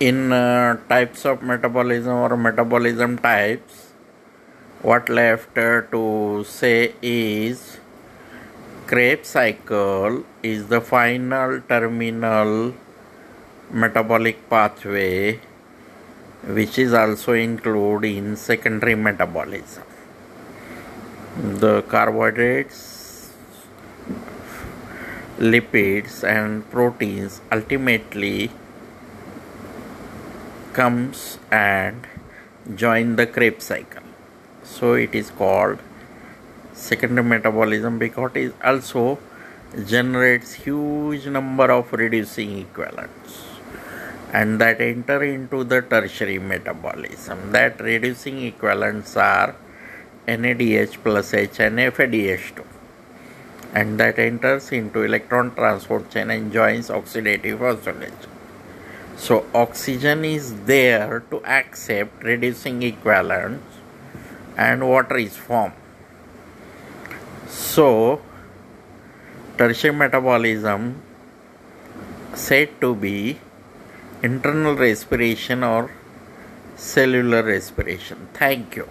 in uh, types of metabolism or metabolism types what left uh, to say is Krebs cycle is the final terminal metabolic pathway which is also included in secondary metabolism. The carbohydrates lipids and proteins ultimately comes and join the Krebs cycle. So it is called secondary metabolism because it also generates huge number of reducing equivalents. And that enter into the tertiary metabolism. That reducing equivalents are NADH plus H and FADH2 and that enters into electron transport chain and joins oxidative phosphorylation so oxygen is there to accept reducing equivalents and water is formed. So tertiary metabolism said to be internal respiration or cellular respiration. Thank you.